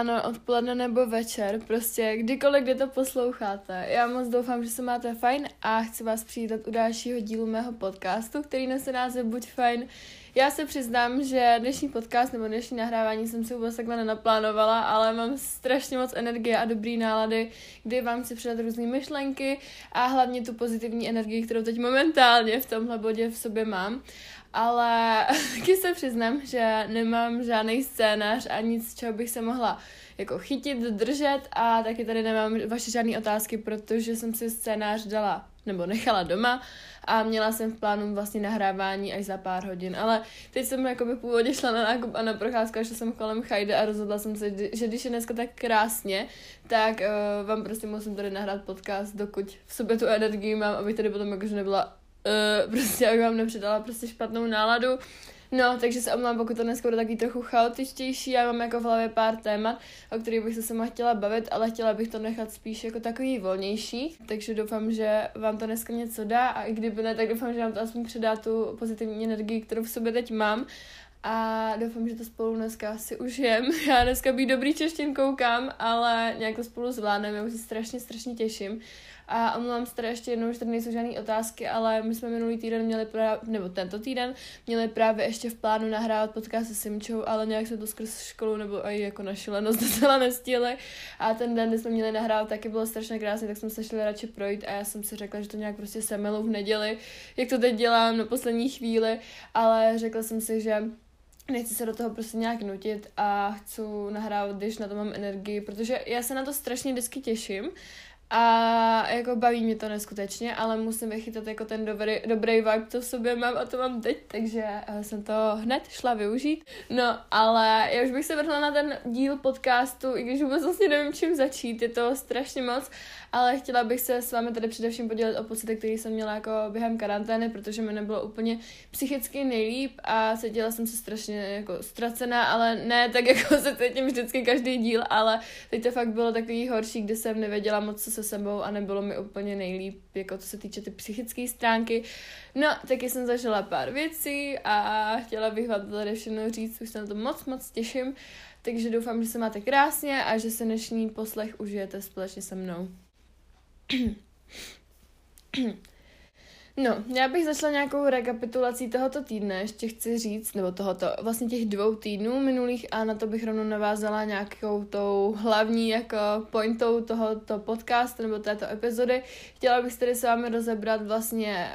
ráno, odpoledne nebo večer, prostě kdykoliv, kdy to posloucháte. Já moc doufám, že se máte fajn a chci vás přivítat u dalšího dílu mého podcastu, který nese název Buď fajn. Já se přiznám, že dnešní podcast nebo dnešní nahrávání jsem si vůbec takhle nenaplánovala, ale mám strašně moc energie a dobrý nálady, kdy vám chci předat různé myšlenky a hlavně tu pozitivní energii, kterou teď momentálně v tomhle bodě v sobě mám ale taky se přiznám, že nemám žádný scénář a nic, čeho bych se mohla jako chytit, držet. A taky tady nemám vaše žádné otázky, protože jsem si scénář dala nebo nechala doma. A měla jsem v plánu vlastně nahrávání až za pár hodin, ale teď jsem jako by původně šla na nákup a na procházku a šla jsem kolem Chajde a rozhodla jsem se, že když je dneska tak krásně, tak uh, vám prostě musím tady nahrát podcast, dokud v sobě tu energii mám, aby tady potom jakože nebyla uh, prostě abych vám nepředala prostě špatnou náladu. No, takže se omlám, pokud to dneska bude taky trochu chaotičtější. Já mám jako v hlavě pár témat, o kterých bych se sama chtěla bavit, ale chtěla bych to nechat spíš jako takový volnější. Takže doufám, že vám to dneska něco dá a i kdyby ne, tak doufám, že vám to aspoň předá tu pozitivní energii, kterou v sobě teď mám. A doufám, že to spolu dneska si užijem. Já dneska být dobrý češtin koukám, ale nějak to spolu zvládneme, já už se strašně, strašně těším. A omlouvám se teda ještě jednou, že tady nejsou žádné otázky, ale my jsme minulý týden měli právě, nebo tento týden, měli právě ještě v plánu nahrávat podcast se Simčou, ale nějak jsme to skrz školu nebo i jako na šilenost docela nestihli. A ten den, kdy jsme měli nahrávat, taky bylo strašně krásně, tak jsme se šli radši projít a já jsem si řekla, že to nějak prostě semelu v neděli, jak to teď dělám na poslední chvíli, ale řekla jsem si, že nechci se do toho prostě nějak nutit a chci nahrávat, když na to mám energii, protože já se na to strašně vždycky těším a jako baví mě to neskutečně, ale musím vychytat jako ten dobrý, dobrý vibe, co v sobě mám a to mám teď, takže eh, jsem to hned šla využít. No, ale já už bych se vrhla na ten díl podcastu, i když vůbec vlastně nevím, čím začít, je to strašně moc, ale chtěla bych se s vámi tady především podělit o pocity, které jsem měla jako během karantény, protože mi nebylo úplně psychicky nejlíp a cítila jsem se strašně jako ztracená, ale ne tak jako se cítím vždycky každý díl, ale teď to fakt bylo takový horší, kdy jsem nevěděla moc, co se sebou a nebylo mi úplně nejlíp, jako co se týče ty psychické stránky. No, taky jsem zažila pár věcí a chtěla bych vám to tady všechno říct, už se na to moc, moc těším. Takže doufám, že se máte krásně a že se dnešní poslech užijete společně se mnou. No, já bych začala nějakou rekapitulací tohoto týdne, ještě chci říct, nebo tohoto, vlastně těch dvou týdnů minulých a na to bych rovnou navázala nějakou tou hlavní jako pointou tohoto podcastu nebo této epizody. Chtěla bych tady s vámi rozebrat vlastně,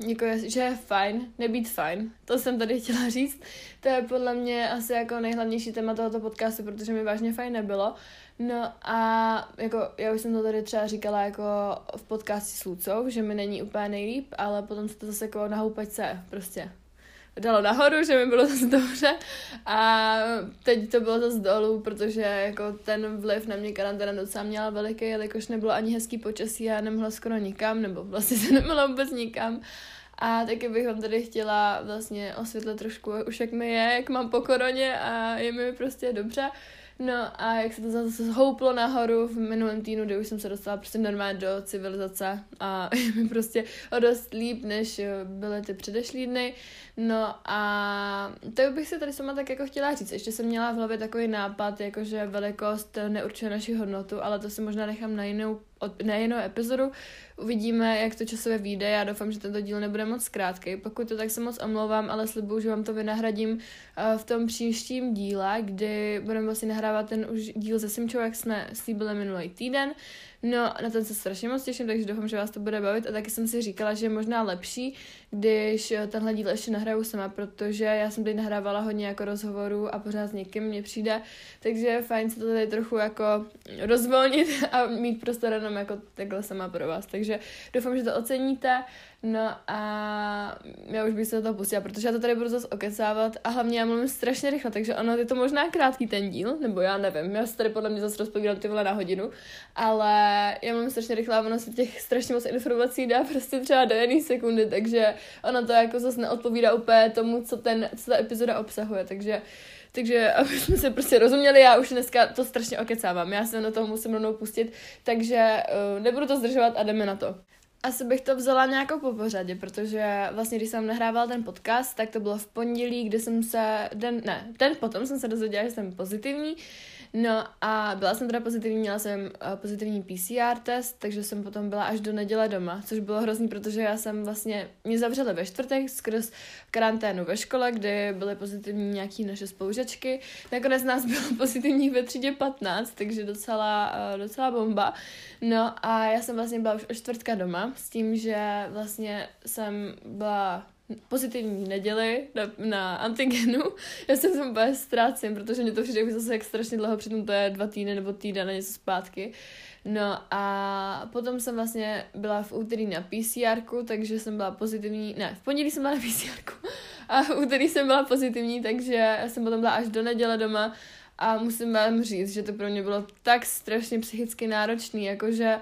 uh, jako je, že je fajn nebýt fajn. To jsem tady chtěla říct. To je podle mě asi jako nejhlavnější téma tohoto podcastu, protože mi vážně fajn nebylo. No a jako já už jsem to tady třeba říkala jako v podcastu s Lucou, že mi není úplně nejlíp, ale potom se to zase jako na houpačce prostě dalo nahoru, že mi bylo zase dobře a teď to bylo zase dolů, protože jako ten vliv na mě karanténa docela měla veliký, jelikož nebylo ani hezký počasí a nemohla skoro nikam, nebo vlastně se nemohla vůbec nikam. A taky bych vám tady chtěla vlastně osvětlit trošku už jak mi je, jak mám po koroně a je mi prostě dobře. No a jak se to zase zhouplo nahoru v minulém týdnu, kdy už jsem se dostala prostě normálně do civilizace a mi prostě o dost líp, než byly ty předešlý dny. No a to bych se tady sama tak jako chtěla říct. Ještě jsem měla v hlavě takový nápad, jakože velikost neurčuje naši hodnotu, ale to si možná nechám na jinou na jinou epizodu. Uvidíme, jak to časově vyjde. Já doufám, že tento díl nebude moc krátký. Pokud to tak se moc omlouvám, ale slibuju, že vám to vynahradím eh, v tom příštím díle, kdy budeme vlastně nahrávat ten už díl ze Simčou, jak jsme slíbili minulý týden. No, na ten se strašně moc těším, takže doufám, že vás to bude bavit. A taky jsem si říkala, že je možná lepší, když eh, tenhle díl ještě nahraju sama, protože já jsem tady nahrávala hodně jako rozhovorů a pořád s někým mě přijde, takže je fajn se to tady trochu jako rozvolnit a mít prostor jenom jako takhle sama pro vás, takže doufám, že to oceníte. No a já už bych se toho pustila, protože já to tady budu zase okecávat a hlavně já mluvím strašně rychle, takže ono je to možná krátký ten díl, nebo já nevím, já se tady podle mě zase rozpovídám ty vole na hodinu, ale já mluvím strašně rychle a ono se těch strašně moc informací dá prostě třeba do jedné sekundy, takže ono to jako zase neodpovídá úplně tomu, co, ten, co ta epizoda obsahuje, takže takže aby jsme se prostě rozuměli, já už dneska to strašně okecávám, já se na toho musím rovnou pustit, takže uh, nebudu to zdržovat a jdeme na to. Asi bych to vzala nějakou po pořadě, protože vlastně, když jsem nahrával ten podcast, tak to bylo v pondělí, kdy jsem se, den, ne, den potom jsem se dozvěděla, že jsem pozitivní, No a byla jsem teda pozitivní, měla jsem uh, pozitivní PCR test, takže jsem potom byla až do neděle doma, což bylo hrozný, protože já jsem vlastně, mě zavřeli ve čtvrtek skrz karanténu ve škole, kdy byly pozitivní nějaký naše spolužačky. Nakonec nás bylo pozitivní ve třídě 15, takže docela, uh, docela bomba. No a já jsem vlastně byla už od čtvrtka doma s tím, že vlastně jsem byla pozitivní neděli na, na antigenu. Já jsem tam úplně ztrácím, protože mě to přijde zase jak strašně dlouho, přitom to je dva týdny nebo týden na něco zpátky. No a potom jsem vlastně byla v úterý na PCR, takže jsem byla pozitivní, ne, v pondělí jsem byla na PCR a v úterý jsem byla pozitivní, takže jsem potom byla až do neděle doma a musím vám říct, že to pro mě bylo tak strašně psychicky náročný, jakože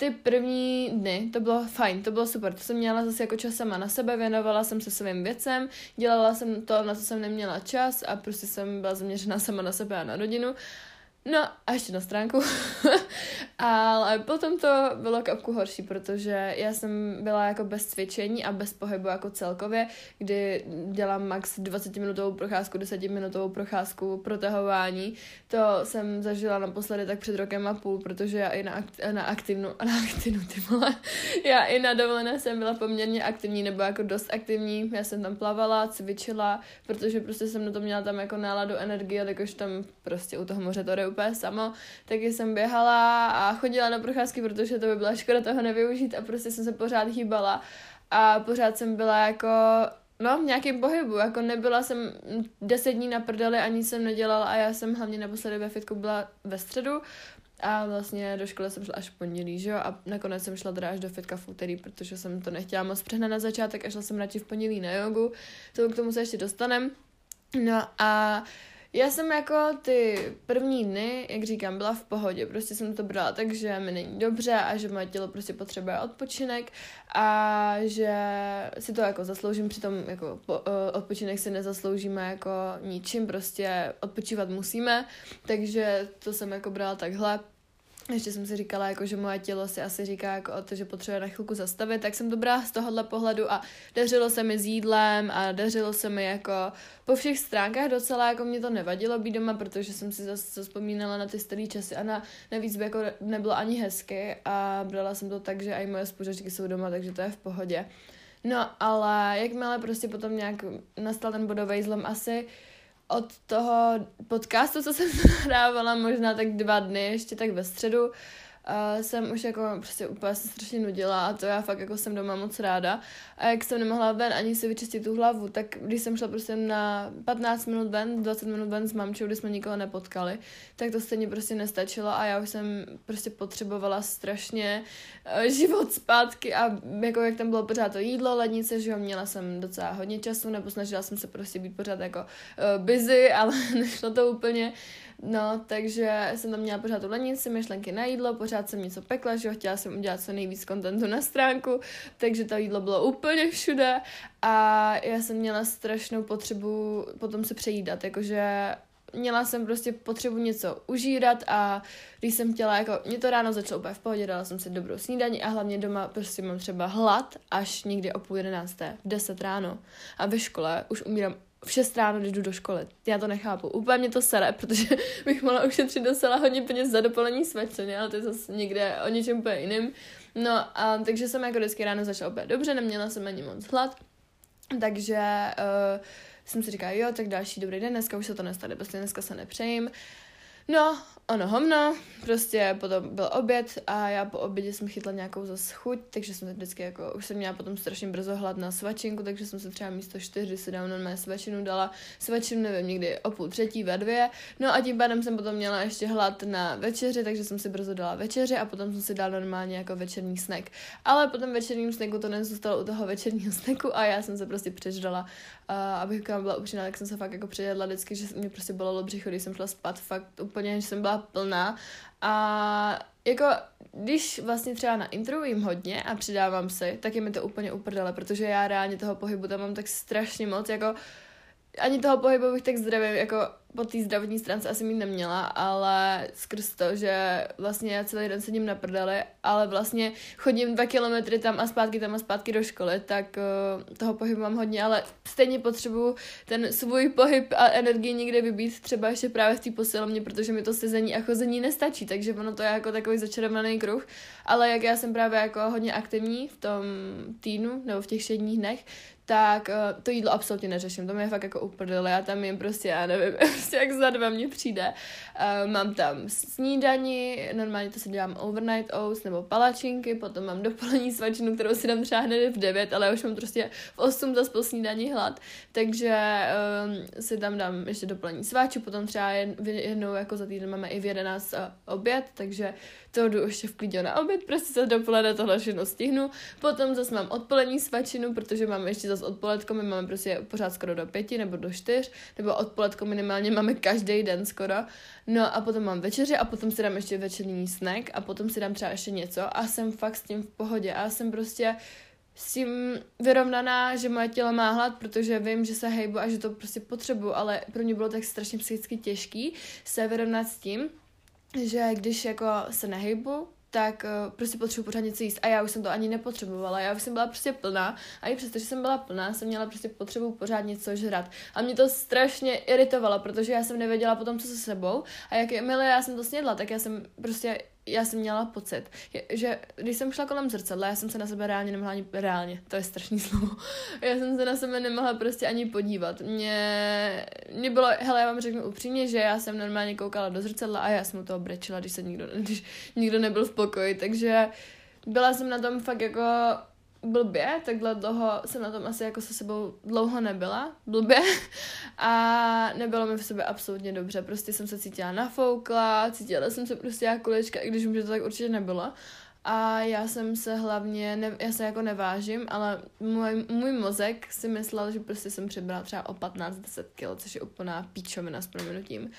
ty první dny, to bylo fajn, to bylo super, to jsem měla zase jako čas sama na sebe, věnovala jsem se svým věcem, dělala jsem to, na co jsem neměla čas a prostě jsem byla zaměřená sama na sebe a na rodinu No a ještě na stránku. Ale potom to bylo kapku horší, protože já jsem byla jako bez cvičení a bez pohybu jako celkově, kdy dělám max 20 minutovou procházku, 10 minutovou procházku, protahování. To jsem zažila naposledy tak před rokem a půl, protože já i na, akt, na aktivnu, na aktivnu, ty vole, já i na dovolené jsem byla poměrně aktivní, nebo jako dost aktivní. Já jsem tam plavala, cvičila, protože prostě jsem na to měla tam jako náladu energie, jakož tam prostě u toho moře to jde úplně samo, taky jsem běhala a chodila na procházky, protože to by byla škoda toho nevyužít a prostě jsem se pořád hýbala a pořád jsem byla jako No, v nějakém pohybu, jako nebyla jsem deset dní na prdeli, ani jsem nedělala a já jsem hlavně naposledy ve fitku byla ve středu a vlastně do školy jsem šla až v pondělí, že jo, a nakonec jsem šla teda až do fitka v úterý, protože jsem to nechtěla moc přehnat na začátek a šla jsem radši v pondělí na jogu, to k tomu se ještě dostanem. No a já jsem jako ty první dny, jak říkám, byla v pohodě, prostě jsem to brala tak, že mi není dobře a že moje tělo prostě potřebuje odpočinek a že si to jako zasloužím, přitom jako po, uh, odpočinek si nezasloužíme jako ničím, prostě odpočívat musíme, takže to jsem jako brala takhle ještě jsem si říkala, jako, že moje tělo si asi říká jako o to, že potřebuje na chvilku zastavit, tak jsem dobrá z tohohle pohledu a dařilo se mi s jídlem a dařilo se mi jako po všech stránkách docela, jako mě to nevadilo být doma, protože jsem si zase vzpomínala na ty staré časy a na, navíc by jako nebylo ani hezky a brala jsem to tak, že i moje spolužačky jsou doma, takže to je v pohodě. No, ale jakmile prostě potom nějak nastal ten bodový zlom asi, od toho podcastu, co jsem nahrávala, možná tak dva dny, ještě tak ve středu, uh, jsem už jako prostě úplně se strašně nudila a to já fakt jako jsem doma moc ráda. A jak jsem nemohla ven ani si vyčistit tu hlavu, tak když jsem šla prostě na 15 minut ven, 20 minut ven s mamčou, kdy jsme nikoho nepotkali, tak to stejně prostě nestačilo a já už jsem prostě potřebovala strašně uh, život zpátky a jako jak tam bylo pořád to jídlo, lednice, že jo, měla jsem docela hodně času, nebo snažila jsem se prostě být pořád jako uh, busy, ale nešlo to úplně. No, takže jsem tam měla pořád tu lednici, myšlenky na jídlo, pořád jsem něco pekla, že jo, chtěla jsem udělat co nejvíc kontentu na stránku, takže to jídlo bylo úplně všude a já jsem měla strašnou potřebu potom se přejídat, jakože měla jsem prostě potřebu něco užírat a když jsem chtěla, jako mě to ráno začalo úplně v pohodě, dala jsem si dobrou snídaní a hlavně doma prostě mám třeba hlad až někdy o půl jedenácté, v deset ráno. A ve škole už umírám v 6 ráno, když jdu do školy. Já to nechápu. Úplně mě to sere, protože bych mohla ušetřit docela hodně peněz za dopolení svačení, ale to je zase někde o něčem úplně jiným. No a takže jsem jako vždycky ráno začala úplně dobře, neměla jsem ani moc hlad, takže uh, jsem si říkala, jo, tak další dobrý den, dneska už se to nestane, prostě dneska se nepřejím. No, ono homno, prostě potom byl oběd a já po obědě jsem chytla nějakou zase chuť, takže jsem vždycky jako, už jsem měla potom strašně brzo hlad na svačinku, takže jsem se třeba místo čtyři si dávno mé svačinu dala svačinu, nevím, někdy o půl třetí ve dvě, no a tím pádem jsem potom měla ještě hlad na večeři, takže jsem si brzo dala večeři a potom jsem si dala normálně jako večerní snack. Ale potom večerním snacku to nezůstalo u toho večerního snacku a já jsem se prostě přeždala, uh, abych byla upřímná, tak jsem se fakt jako předjedla vždycky, že mě prostě bylo břicho, když jsem šla spát, fakt úplně, že jsem byla plná. A jako když vlastně třeba na intro jim hodně a přidávám si, tak je mi to úplně uprdele, protože já reálně toho pohybu tam mám tak strašně moc, jako ani toho pohybu bych tak zdravím, jako po té zdravotní stránce asi mít neměla, ale skrz to, že vlastně já celý den sedím na prdeli, ale vlastně chodím dva kilometry tam a zpátky, tam a zpátky do školy, tak uh, toho pohybu mám hodně, ale stejně potřebuju ten svůj pohyb a energii někde vybít třeba ještě právě v té posilovně, protože mi to sezení a chození nestačí, takže ono to je jako takový začarovaný kruh, ale jak já jsem právě jako hodně aktivní v tom týdnu nebo v těch šedních dnech, tak uh, to jídlo absolutně neřeším, to mi je fakt jako uprdele, já tam jim prostě, já nevím, prostě jak za dva mě přijde. Uh, mám tam snídani, normálně to si dělám overnight oats nebo palačinky, potom mám dopolední svačinu, kterou si dám třeba hned v 9, ale už mám prostě v 8 zase po snídani hlad, takže um, si tam dám ještě dopolední sváču, potom třeba jednou jako za týden máme i v 11 uh, oběd, takže to jdu ještě v klidě na oběd, prostě se dopoledne tohle všechno stihnu. Potom zase mám odpolední svačinu, protože máme ještě zase odpoledko, my máme prostě pořád skoro do pěti nebo do čtyř, nebo odpoledko minimálně máme každý den skoro. No a potom mám večeři a potom si dám ještě večerní snack a potom si dám třeba ještě něco a jsem fakt s tím v pohodě a jsem prostě s tím vyrovnaná, že moje tělo má hlad, protože vím, že se hejbu a že to prostě potřebuju, ale pro mě bylo tak strašně psychicky těžký se vyrovnat s tím, že když jako se nehejbu, tak uh, prostě potřebuji pořád něco jíst. A já už jsem to ani nepotřebovala. Já už jsem byla prostě plná. A i přesto, že jsem byla plná, jsem měla prostě potřebu pořád něco žrat. A mě to strašně iritovalo, protože já jsem nevěděla potom, co se sebou. A jak jakmile já jsem to snědla, tak já jsem prostě já jsem měla pocit, že když jsem šla kolem zrcadla, já jsem se na sebe reálně nemohla ani, reálně, to je strašný slovo, já jsem se na sebe nemohla prostě ani podívat. Mě, mě bylo, hele, já vám řeknu upřímně, že já jsem normálně koukala do zrcadla a já jsem u toho brečela, když se nikdo, když nikdo nebyl v pokoji, takže byla jsem na tom fakt jako blbě, takhle dlouho jsem na tom asi jako se sebou dlouho nebyla, blbě. A nebylo mi v sobě absolutně dobře, prostě jsem se cítila nafoukla, cítila jsem se prostě jako kulička, i když už to tak určitě nebylo. A já jsem se hlavně, ne, já se jako nevážím, ale můj, můj mozek si myslel, že prostě jsem přibrala třeba o 15-10 kg, což je úplná píčovina s proměnutím.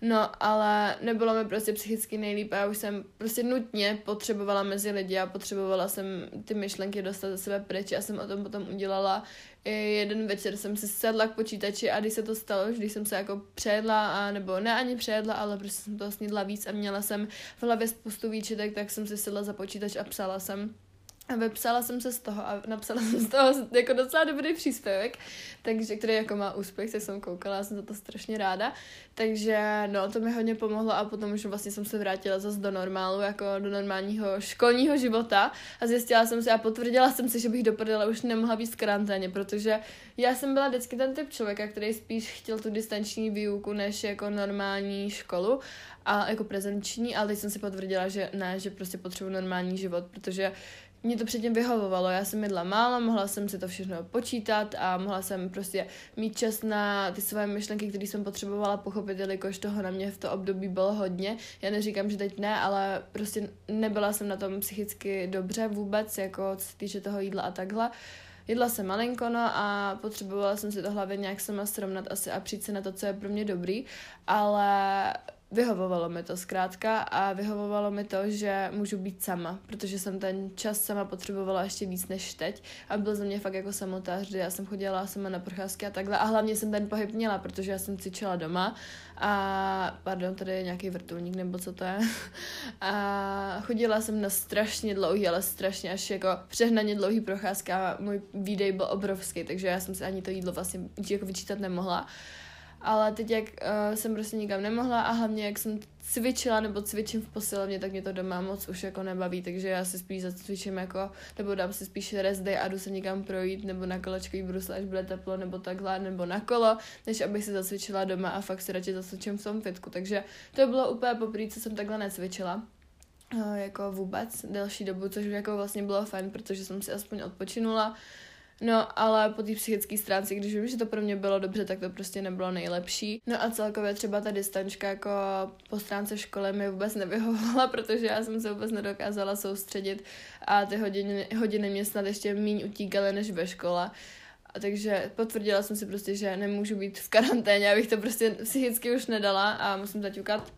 No, ale nebylo mi prostě psychicky nejlíp a já už jsem prostě nutně potřebovala mezi lidi a potřebovala jsem ty myšlenky dostat ze sebe pryč. Já jsem o tom potom udělala i jeden večer jsem si sedla k počítači a když se to stalo, když jsem se jako přejedla, a nebo ne ani přejedla, ale prostě jsem to snídla víc a měla jsem v hlavě spoustu výčitek, tak jsem si sedla za počítač a psala jsem a vypsala jsem se z toho a napsala jsem z toho jako docela dobrý příspěvek, takže, který jako má úspěch, tak jsem koukala, jsem za to strašně ráda. Takže no, to mi hodně pomohlo a potom už vlastně jsem se vrátila zase do normálu, jako do normálního školního života a zjistila jsem si a potvrdila jsem si, že bych do už nemohla být v karanténě, protože já jsem byla vždycky ten typ člověka, který spíš chtěl tu distanční výuku než jako normální školu a jako prezenční, ale teď jsem si potvrdila, že ne, že prostě potřebuji normální život, protože mě to předtím vyhovovalo. Já jsem jedla málo, mohla jsem si to všechno počítat a mohla jsem prostě mít čas na ty své myšlenky, které jsem potřebovala pochopit, jelikož toho na mě v to období bylo hodně. Já neříkám, že teď ne, ale prostě nebyla jsem na tom psychicky dobře vůbec, jako co se týče toho jídla a takhle. Jedla jsem malinko, no a potřebovala jsem si to hlavě nějak sama srovnat asi a přijít se na to, co je pro mě dobrý, ale vyhovovalo mi to zkrátka a vyhovovalo mi to, že můžu být sama, protože jsem ten čas sama potřebovala ještě víc než teď a byl za mě fakt jako samotář, já jsem chodila sama na procházky a takhle a hlavně jsem ten pohyb měla, protože já jsem cvičila doma a pardon, tady je nějaký vrtulník nebo co to je a chodila jsem na strašně dlouhý, ale strašně až jako přehnaně dlouhý procházka a můj výdej byl obrovský, takže já jsem si ani to jídlo vlastně jako vyčítat nemohla ale teď, jak uh, jsem prostě nikam nemohla a hlavně jak jsem cvičila nebo cvičím v posilovně, tak mě to doma moc už jako nebaví, takže já si spíš zacvičím jako, nebo dám si spíš rest day a jdu se někam projít, nebo na kolečkový brusle, až bude teplo, nebo takhle, nebo na kolo, než abych si zacvičila doma a fakt si radši zacvičím v tom fitku, takže to bylo úplně poprvé, co jsem takhle necvičila uh, jako vůbec delší dobu, což jako vlastně bylo fajn, protože jsem si aspoň odpočinula, No, ale po té psychické stránce, když vím, že to pro mě bylo dobře, tak to prostě nebylo nejlepší. No a celkově třeba ta distančka jako po stránce školy mi vůbec nevyhovovala, protože já jsem se vůbec nedokázala soustředit a ty hodiny, hodiny mě snad ještě méně utíkaly než ve škole. A takže potvrdila jsem si prostě, že nemůžu být v karanténě, abych to prostě psychicky už nedala a musím zaťukat.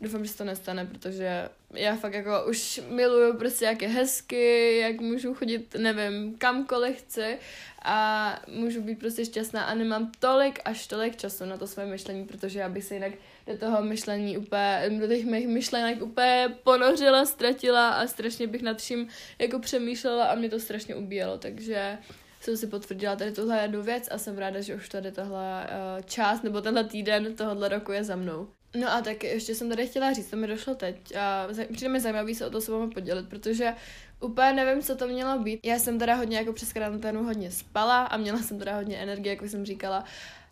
Doufám, že se to nestane, protože já fakt jako už miluju prostě, jak je hezky, jak můžu chodit, nevím, kamkoliv chci a můžu být prostě šťastná a nemám tolik až tolik času na to své myšlení, protože já bych se jinak do toho myšlení úplně, do těch mých myšlenek úplně ponořila, ztratila a strašně bych nad vším jako přemýšlela a mě to strašně ubíjelo, takže jsem si potvrdila tady tuhle jednu věc a jsem ráda, že už tady tahle uh, část nebo tenhle týden tohohle roku je za mnou. No a tak ještě jsem tady chtěla říct, to mi došlo teď a přijde mi zajímavý se o to s vámi podělit, protože úplně nevím, co to mělo být. Já jsem teda hodně jako přes karanténu hodně spala a měla jsem teda hodně energie, jako jsem říkala.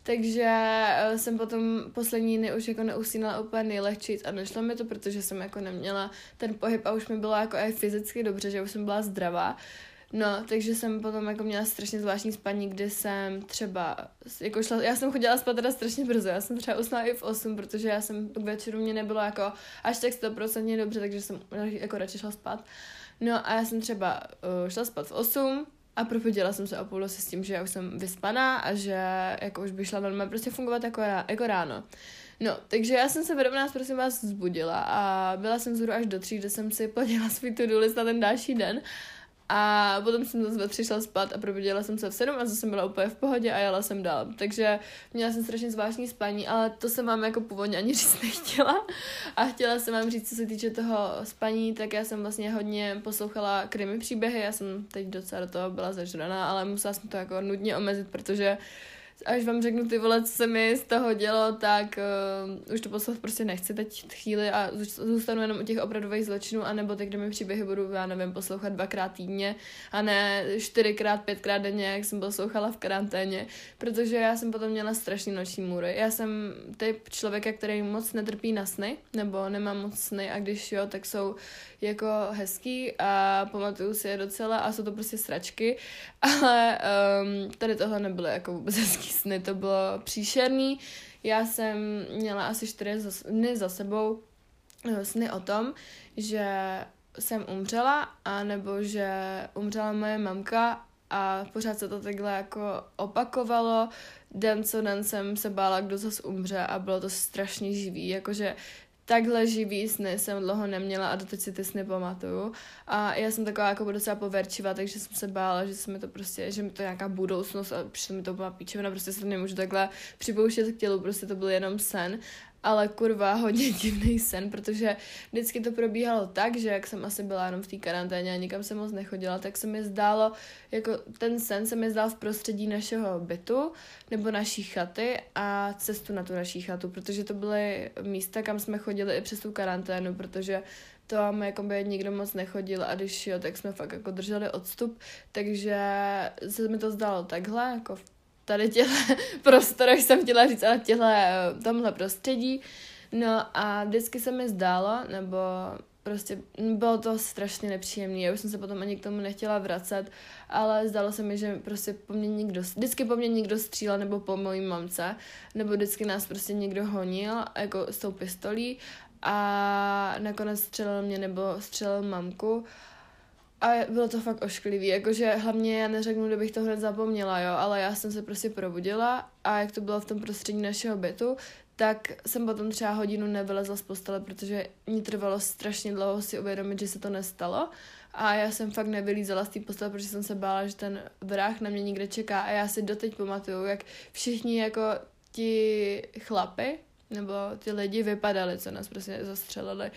Takže eh, jsem potom poslední dny už jako neusínala úplně nejlehčí a nešlo mi to, protože jsem jako neměla ten pohyb a už mi bylo jako i fyzicky dobře, že už jsem byla zdravá. No, takže jsem potom jako měla strašně zvláštní spaní, kdy jsem třeba, jako šla, já jsem chodila spát teda strašně brzo, já jsem třeba usnala i v 8, protože já jsem k večeru mě nebylo jako až tak 100% dobře, takže jsem jako radši šla spát. No a já jsem třeba uh, šla spát v 8 a probudila jsem se o půl s tím, že já už jsem vyspaná a že jako už by šla normálně prostě fungovat jako, rá, jako ráno. No, takže já jsem se v 11 prosím vás zbudila a byla jsem zhruba až do tří, kde jsem si plnila svůj to-do list na ten další den a potom jsem zase přišla spát a probudila jsem se v 7 a zase jsem byla úplně v pohodě a jela jsem dál. Takže měla jsem strašně zvláštní spaní, ale to jsem vám jako původně ani říct nechtěla. A chtěla jsem vám říct, co se týče toho spaní, tak já jsem vlastně hodně poslouchala krimi příběhy. Já jsem teď docela do toho byla zažraná, ale musela jsem to jako nudně omezit, protože uh, až vám řeknu ty vole, co se mi z toho dělo, tak uh, už to poslat prostě nechci teď chvíli a zůstanu jenom u těch opravdových zločinů, anebo ty, kde mi příběhy budu, já nevím, poslouchat dvakrát týdně a ne čtyřikrát, pětkrát denně, jak jsem poslouchala v karanténě, protože já jsem potom měla strašný noční můry. Já jsem typ člověka, který moc netrpí na sny, nebo nemám moc sny a když jo, tak jsou jako hezký a pamatuju si je docela a jsou to prostě sračky, ale um, tady tohle nebylo jako vůbec hezký sny, to bylo příšerný. Já jsem měla asi čtyři dny za sebou eh, sny o tom, že jsem umřela, anebo že umřela moje mamka a pořád se to takhle jako opakovalo. Den co den jsem se bála, kdo zase umře a bylo to strašně živý, jakože takhle živý sny jsem dlouho neměla a doteď si ty sny pamatuju. A já jsem taková jako docela poverčivá, takže jsem se bála, že se mi to prostě, že mi to nějaká budoucnost a přišlo mi to byla píčevina, prostě se nemůžu takhle připouštět k tělu, prostě to byl jenom sen ale kurva hodně divný sen, protože vždycky to probíhalo tak, že jak jsem asi byla jenom v té karanténě a nikam jsem moc nechodila, tak se mi zdálo, jako ten sen se mi zdál v prostředí našeho bytu nebo naší chaty a cestu na tu naší chatu, protože to byly místa, kam jsme chodili i přes tu karanténu, protože to tam jako by nikdo moc nechodil a když jo, tak jsme fakt jako drželi odstup, takže se mi to zdálo takhle, jako v tady těchto prostorech jsem chtěla říct, ale těhle, tomhle prostředí. No a vždycky se mi zdálo, nebo prostě bylo to strašně nepříjemné. Já už jsem se potom ani k tomu nechtěla vracet, ale zdálo se mi, že prostě po mně někdo, vždycky po mně někdo střílel nebo po mojí mamce, nebo vždycky nás prostě někdo honil jako s tou pistolí a nakonec střelil mě nebo střelil mamku a bylo to fakt ošklivý, jakože hlavně já neřeknu, že bych to hned zapomněla, jo, ale já jsem se prostě probudila a jak to bylo v tom prostředí našeho bytu, tak jsem potom třeba hodinu nevylezla z postele, protože mi trvalo strašně dlouho si uvědomit, že se to nestalo. A já jsem fakt nevylízala z té postele, protože jsem se bála, že ten vrah na mě někde čeká. A já si doteď pamatuju, jak všichni jako ti chlapy, nebo ty lidi vypadali, co nás prostě zastřelili.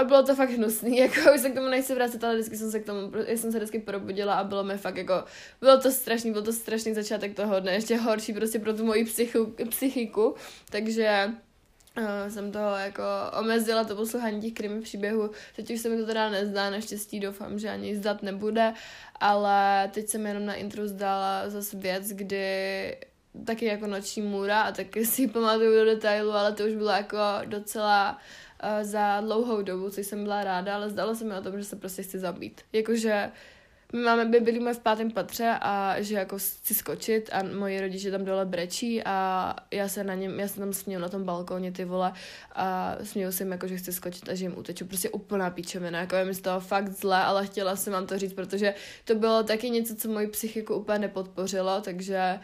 A bylo to fakt hnusný, jako už se k tomu nechci vracet, ale vždycky jsem se k tomu, jsem se vždycky probudila a bylo mi fakt jako, bylo to strašný, byl to strašný začátek toho dne, ještě horší prostě pro tu moji psychu, psychiku, takže uh, jsem toho jako omezila to poslouchání těch krimi příběhů. Teď už se mi to teda nezdá, naštěstí doufám, že ani zdat nebude, ale teď jsem jenom na intro zdala zase věc, kdy taky jako noční můra a taky si pamatuju do detailu, ale to už bylo jako docela uh, za dlouhou dobu, což jsem byla ráda, ale zdalo se mi o tom, že se prostě chci zabít. Jakože my máme, byli v pátém patře a že jako chci skočit a moji rodiče tam dole brečí a já se na něm, já se tam směju na tom balkóně ty vole a směju se jim jako, že chci skočit a že jim uteču. Prostě úplná píčovina, jako je mi z toho fakt zle, ale chtěla jsem vám to říct, protože to bylo taky něco, co moji psychiku úplně nepodpořilo, takže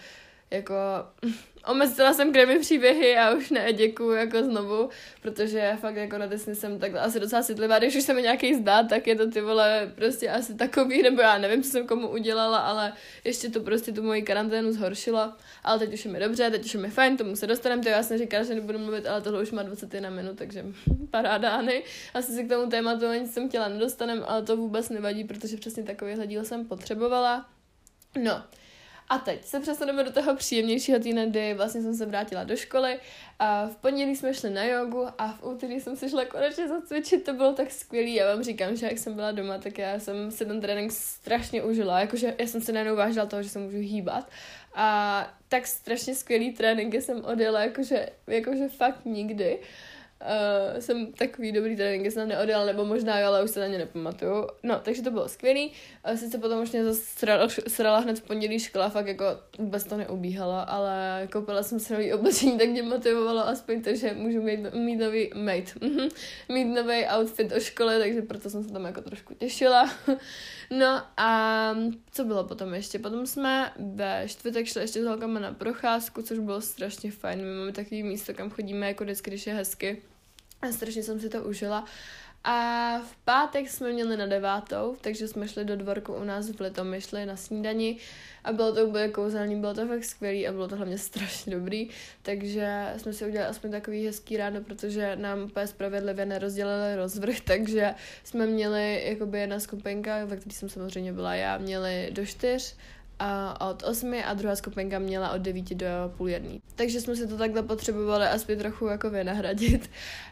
jako omezila jsem kremy příběhy a už ne, děkuju jako znovu, protože fakt jako na Disney jsem takhle asi docela citlivá, když už se mi nějaký zdá, tak je to ty vole prostě asi takový, nebo já nevím, co jsem komu udělala, ale ještě to prostě tu moji karanténu zhoršilo, ale teď už je mi dobře, teď už je mi fajn, tomu se dostaneme, to já jsem říkala, že nebudu mluvit, ale tohle už má 21 minut, takže parádány. Asi si k tomu tématu nic jsem chtěla nedostanem, ale to vůbec nevadí, protože přesně takovýhle díl jsem potřebovala. No, a teď se přesuneme do toho příjemnějšího týdne, kdy vlastně jsem se vrátila do školy. A v pondělí jsme šli na jogu a v úterý jsem si šla konečně zacvičit, to bylo tak skvělý. Já vám říkám, že jak jsem byla doma, tak já jsem si ten trénink strašně užila. Jakože já jsem se najednou vážila toho, že se můžu hýbat. A tak strašně skvělý tréninky jsem odjela, jakože, jakože fakt nikdy. Uh, jsem takový dobrý tréninky jsem neodjel, nebo možná jo, ale už se na ně nepamatuju. No, takže to bylo skvělý. Uh, sice potom už mě zase srala hned v pondělí škola, fakt jako vůbec to neubíhalo, ale koupila jsem si nový oblečení, tak mě motivovalo aspoň to, že můžu mít, mít nový mate, mhm, mít nový outfit do školy, takže proto jsem se tam jako trošku těšila. no a co bylo potom ještě? Potom jsme ve čtvrtek šli ještě s holkama na procházku, což bylo strašně fajn. My máme takový místo, kam chodíme jako vždycky, když je hezky a strašně jsem si to užila. A v pátek jsme měli na devátou, takže jsme šli do dvorku u nás v Litomyšli na snídani a bylo to úplně kouzelný, bylo to fakt skvělý a bylo to hlavně strašně dobrý, takže jsme si udělali aspoň takový hezký ráno, protože nám úplně spravedlivě nerozdělili rozvrh, takže jsme měli jakoby jedna skupinka, ve které jsem samozřejmě byla já, měli do čtyř a od 8 a druhá skupinka měla od 9 do půl jedný. Takže jsme si to takhle potřebovali aspoň trochu jako vynahradit.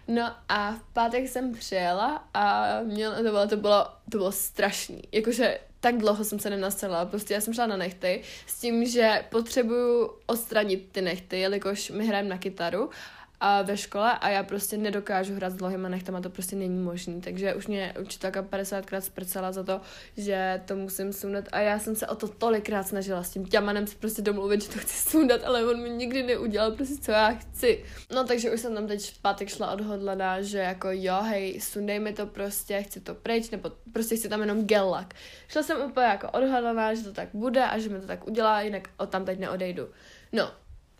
No a v pátek jsem přijela a měla, to bylo, to bylo, to bylo strašný. Jakože tak dlouho jsem se nenastala, prostě já jsem šla na nechty s tím, že potřebuju odstranit ty nechty, jelikož my hrajeme na kytaru a ve škole a já prostě nedokážu hrát s dlouhýma nechtama, to prostě není možné. Takže už mě učitelka 50krát zprcala za to, že to musím sundat a já jsem se o to tolikrát snažila s tím ťamanem se prostě domluvit, že to chci sundat, ale on mi nikdy neudělal prostě co já chci. No takže už jsem tam teď v pátek šla odhodlaná, že jako jo, hej, sundej mi to prostě, chci to pryč, nebo prostě chci tam jenom gel lack. Šla jsem úplně jako odhodlaná, že to tak bude a že mi to tak udělá, jinak o tam teď neodejdu. No,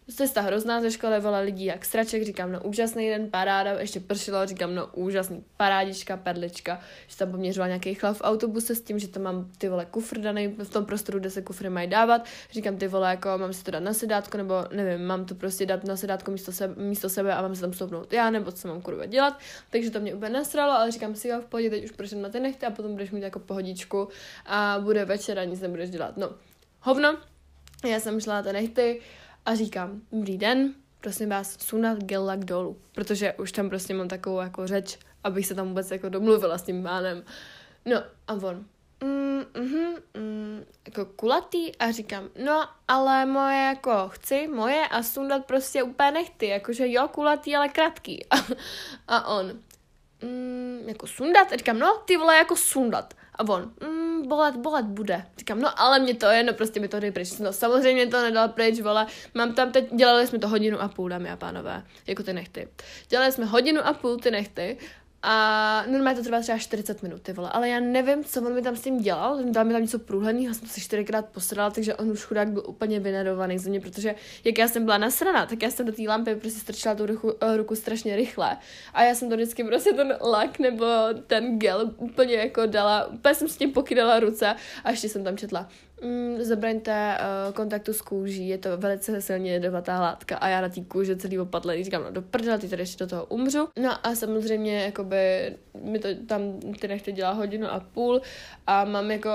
Cesta hrozná ze školy, vole lidí jak straček, říkám, no úžasný den, paráda, ještě pršilo, říkám, no úžasný, parádička, perlička, že tam poměřoval nějaký chlap v autobuse s tím, že tam mám ty vole kufr daný v tom prostoru, kde se kufry mají dávat, říkám, ty vole, jako mám si to dát na sedátko, nebo nevím, mám to prostě dát na sedátko místo sebe, místo sebe a mám se tam stoupnout já, nebo co mám kurva dělat, takže to mě úplně nasralo, ale říkám si, jo, v pohodě, teď už prším na ty nechty a potom budeš mít jako pohodičku a bude večer a nic nebudeš dělat, no, hovno, já jsem šla na ty nechty, a říkám, dobrý den, prosím vás, sunat gellak dolů, protože už tam prostě mám takovou jako řeč, abych se tam vůbec jako domluvila s tím pánem. No a on, mm, mm, mm, jako kulatý a říkám, no ale moje jako chci, moje a sundat prostě úplně nechty, jakože jo, kulatý, ale krátký. A, a on, mm, jako sundat? A říkám, no ty vole, jako sundat. A on, mm, bolet, bolet bude. Říkám, no ale mě to je, no prostě mi to jde pryč. No samozřejmě to nedal pryč, vole. Mám tam teď, dělali jsme to hodinu a půl, dámy a pánové, jako ty nechty. Dělali jsme hodinu a půl ty nechty a normálně to trvá třeba 40 minut, ty vole. Ale já nevím, co on mi tam s tím dělal. Dal mi tam něco průhledného, jsem si čtyřikrát posrala, takže on už chudák byl úplně vynervovaný ze mě, protože jak já jsem byla nasraná, tak já jsem do té lampy prostě strčila tu ruku, uh, ruku strašně rychle. A já jsem to vždycky prostě ten lak nebo ten gel úplně jako dala, úplně jsem s tím pokydala ruce a ještě jsem tam četla mm, zabraňte uh, kontaktu s kůží, je to velice silně jedovatá látka a já na té kůži celý opadlý, říkám, no do prdela, ty tady ještě do toho umřu. No a samozřejmě, jakoby, mi to tam ty nechty dělá hodinu a půl a mám jako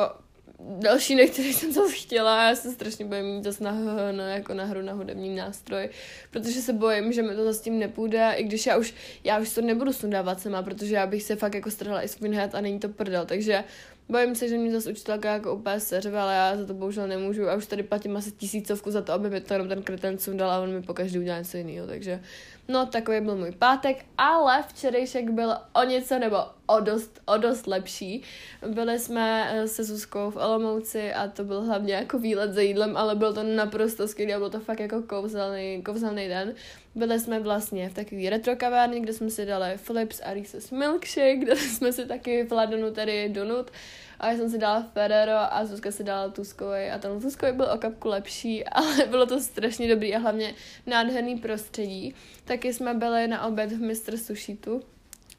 další nechci, jsem to chtěla, já se strašně bojím mít zase na, na, jako na hru na hudební nástroj, protože se bojím, že mi to zase tím nepůjde, i když já už, já už to nebudu sundávat sama, protože já bych se fakt jako strhla i svůj head a není to prdel, takže Bojím se, že mě zase učitelka jako úplně seřve, ale já za to bohužel nemůžu a už tady platím asi tisícovku za to, aby mi to jenom ten kreten sundal a on mi po každý udělal něco jiného, takže no takový byl můj pátek, ale včerejšek byl o něco nebo o dost, o dost lepší. Byli jsme eh, se Zuzkou v Olomouci a to byl hlavně jako výlet za jídlem, ale bylo to naprosto skvělé a bylo to fakt jako kouzelný, kouzelný den. Byli jsme vlastně v takové retro kavárně, kde jsme si dali Philips a Reese's Milkshake, kde jsme si taky v Ladonu tady donut a já jsem si dala Ferrero a Zuzka si dala Tuskovej a ten Tuskovej byl o kapku lepší, ale bylo to strašně dobrý a hlavně nádherný prostředí. Taky jsme byli na oběd v Mr. Sushitu,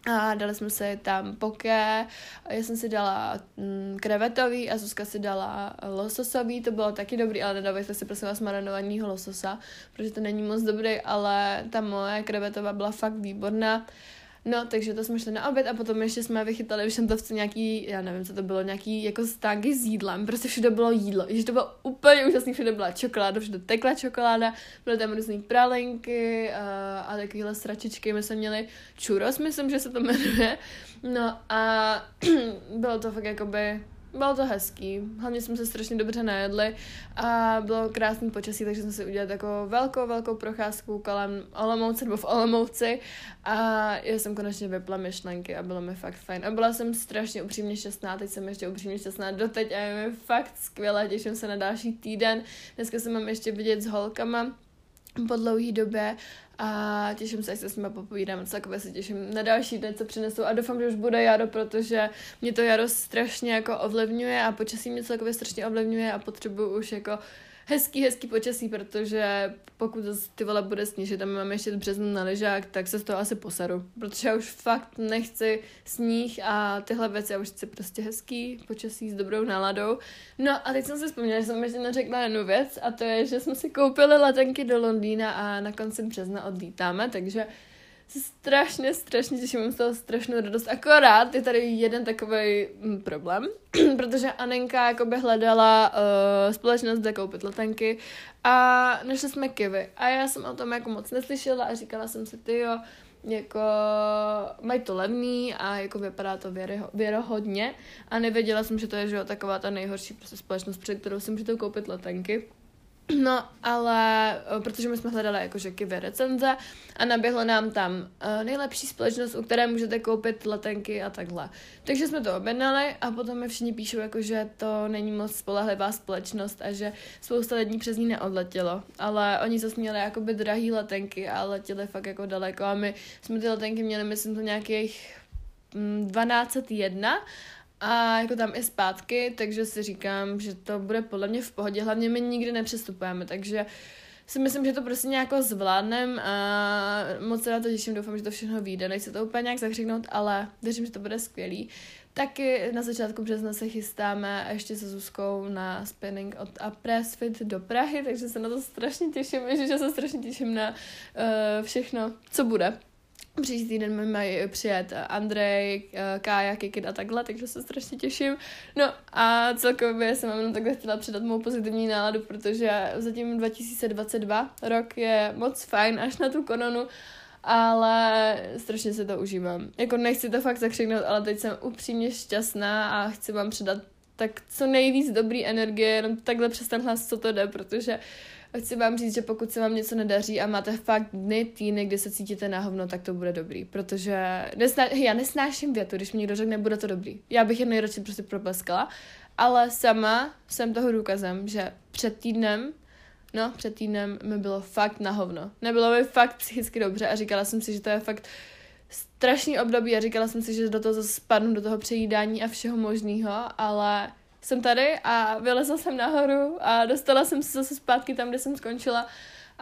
a dali jsme si tam poké, já jsem si dala mm, krevetový a Zuzka si dala lososový, to bylo taky dobrý, ale nedávajte si prosím vás marinovanýho lososa, protože to není moc dobrý, ale ta moje krevetová byla fakt výborná. No, takže to jsme šli na oběd a potom ještě jsme vychytali v Šantovce nějaký, já nevím, co to bylo, nějaký jako stánky s jídlem, prostě všude bylo jídlo, že to bylo úplně úžasný, všude byla čokoláda, všude tekla čokoláda, byly tam různé pralenky a, a takovéhle sračičky, my jsme měli churros, myslím, že se to jmenuje, no a bylo to fakt jakoby bylo to hezký, hlavně jsme se strašně dobře najedli a bylo krásný počasí, takže jsme si udělali takovou velkou, velkou procházku kolem Olomouce nebo v Olomouci a já jsem konečně vypla myšlenky a bylo mi fakt fajn. A byla jsem strašně upřímně šťastná, teď jsem ještě upřímně šťastná doteď a je mi fakt skvěle, těším se na další týden. Dneska se mám ještě vidět s holkama po dlouhé době a těším se, až se s nimi popovídám. Celkově se těším na další den, co přinesou a doufám, že už bude jaro, protože mě to jaro strašně jako ovlivňuje a počasí mě celkově strašně ovlivňuje a potřebuju už jako hezký, hezký počasí, protože pokud ty vole bude snížit a my máme ještě březnu na ležák, tak se z toho asi posaru, protože já už fakt nechci sníh a tyhle věci, já už chci prostě hezký počasí s dobrou náladou. No a teď jsem si vzpomněla, že jsem ještě neřekla jednu věc a to je, že jsme si koupili letenky do Londýna a na konci března odlítáme, takže strašně, strašně těším, mám z toho strašnou radost. Akorát je tady jeden takový mm, problém, protože Anenka jakoby hledala uh, společnost, kde koupit letenky a našli jsme kivy. A já jsem o tom jako moc neslyšela a říkala jsem si, ty jo, jako mají to levný a jako vypadá to věro, věrohodně a nevěděla jsem, že to je že jo, taková ta nejhorší prostě společnost, před kterou si můžete koupit letenky. No, ale protože my jsme hledali jakože kivy recenze a naběhlo nám tam uh, nejlepší společnost, u které můžete koupit letenky a takhle. Takže jsme to objednali a potom mi všichni píšou, jako, že to není moc spolehlivá společnost a že spousta lidí přes ní neodletělo. Ale oni zase měli jakoby drahý letenky a letěli fakt jako daleko a my jsme ty letenky měli, myslím, to nějakých 1201 mm, a jako tam i zpátky, takže si říkám, že to bude podle mě v pohodě, hlavně my nikdy nepřestupujeme, takže si myslím, že to prostě nějak zvládnem a moc se na to těším, doufám, že to všechno vyjde, nechci to úplně nějak zakřiknout, ale věřím, že to bude skvělý. Taky na začátku března se chystáme ještě se Zuzkou na spinning od a Pressfit do Prahy, takže se na to strašně těším, že se strašně těším na uh, všechno, co bude. Příští týden mi mají přijet Andrej, Kája, Kikit a takhle, takže se strašně těším. No a celkově jsem vám takhle chtěla předat mou pozitivní náladu, protože zatím 2022 rok je moc fajn až na tu kononu, ale strašně se to užívám. Jako nechci to fakt zakřiknout, ale teď jsem upřímně šťastná a chci vám předat tak co nejvíc dobrý energie, jenom takhle přes ten hlas, co to jde, protože uh, chci vám říct, že pokud se vám něco nedaří a máte fakt dny, týdny, kdy se cítíte na hovno, tak to bude dobrý, protože nesná, já nesnáším větu, když mi někdo řekne, bude to dobrý. Já bych je nejradši prostě propleskala, ale sama jsem toho důkazem, že před týdnem No, před týdnem mi bylo fakt na hovno. Nebylo mi fakt psychicky dobře a říkala jsem si, že to je fakt strašný období a říkala jsem si, že do toho zase spadnu, do toho přejídání a všeho možného, ale jsem tady a vylezla jsem nahoru a dostala jsem se zase zpátky tam, kde jsem skončila.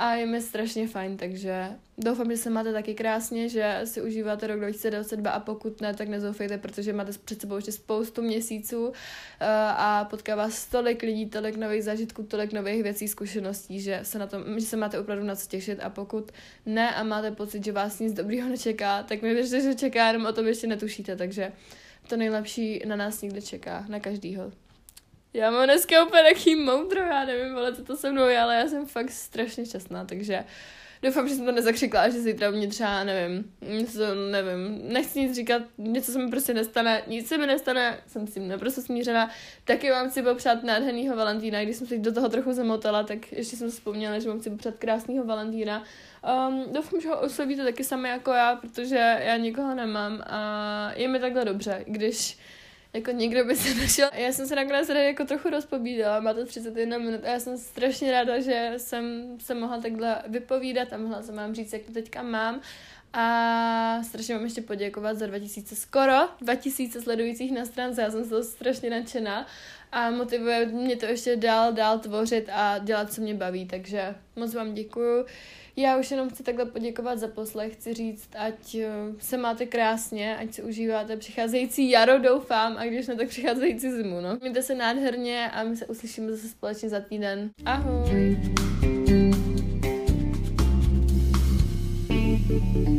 A je mi strašně fajn, takže doufám, že se máte taky krásně, že si užíváte rok 2022 a pokud ne, tak nezoufejte, protože máte před sebou ještě spoustu měsíců eh, a potká vás tolik lidí, tolik nových zážitků, tolik nových věcí, zkušeností, že se, na tom, že se máte opravdu na co těšit. A pokud ne a máte pocit, že vás nic dobrýho nečeká, tak mi věřte, že čeká, jenom o tom ještě netušíte, takže to nejlepší na nás někde čeká, na každýho. Já mám dneska úplně taký moudro, já nevím, ale co to se mnou je, ale já jsem fakt strašně šťastná, takže Doufám, že jsem to nezakřikla, že zítra mě třeba, nevím, něco, nevím, nechci nic říkat, něco se mi prostě nestane, nic se mi nestane, jsem s tím naprosto smířená. Taky vám chci popřát nádhernýho Valentína, když jsem se do toho trochu zamotala, tak ještě jsem vzpomněla, že vám chci popřát krásného Valentína. Um, doufám, že ho oslovíte taky sami jako já, protože já nikoho nemám a je mi takhle dobře, když jako někdo by se našel. Já jsem se nakonec tady jako trochu rozpovídala, má to 31 minut a já jsem strašně ráda, že jsem se mohla takhle vypovídat a mohla jsem vám říct, jak to teďka mám. A strašně vám ještě poděkovat za 2000, skoro 2000 sledujících na stránce, já jsem z toho strašně nadšená a motivuje mě to ještě dál, dál tvořit a dělat, co mě baví, takže moc vám děkuju. Já už jenom chci takhle poděkovat za poslech, chci říct, ať eh, se máte krásně, ať si užíváte přicházející jaro, doufám, a když ne, tak přicházející zimu, no. Mějte se nádherně a my se uslyšíme zase společně za týden. Ahoj! thank you